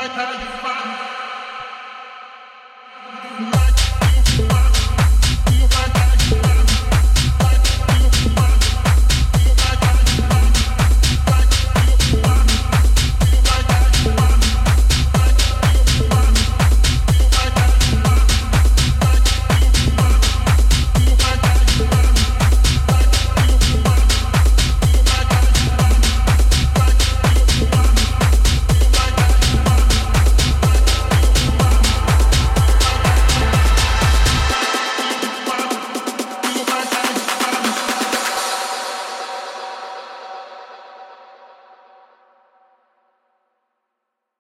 تبارك وتعالى